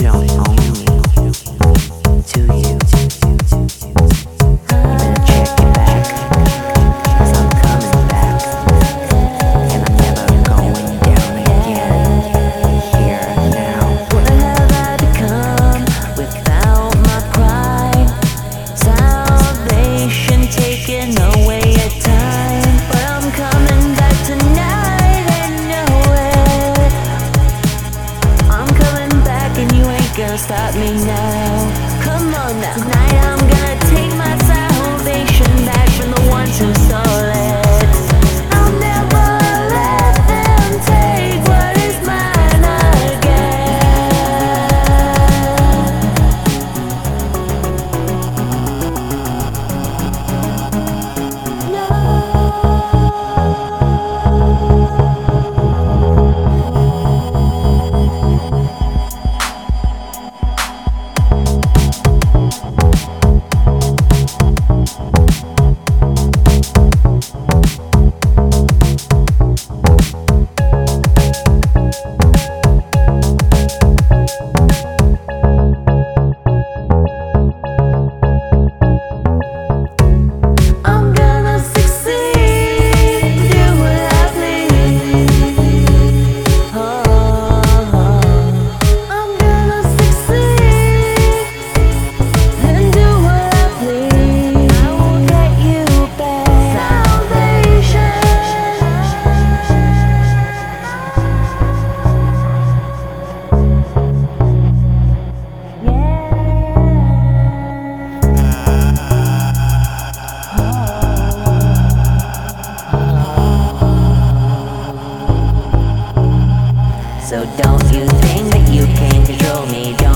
Yeah. stop me now. Come on now. Tonight I'm gonna. So don't you think that you can control me? Don't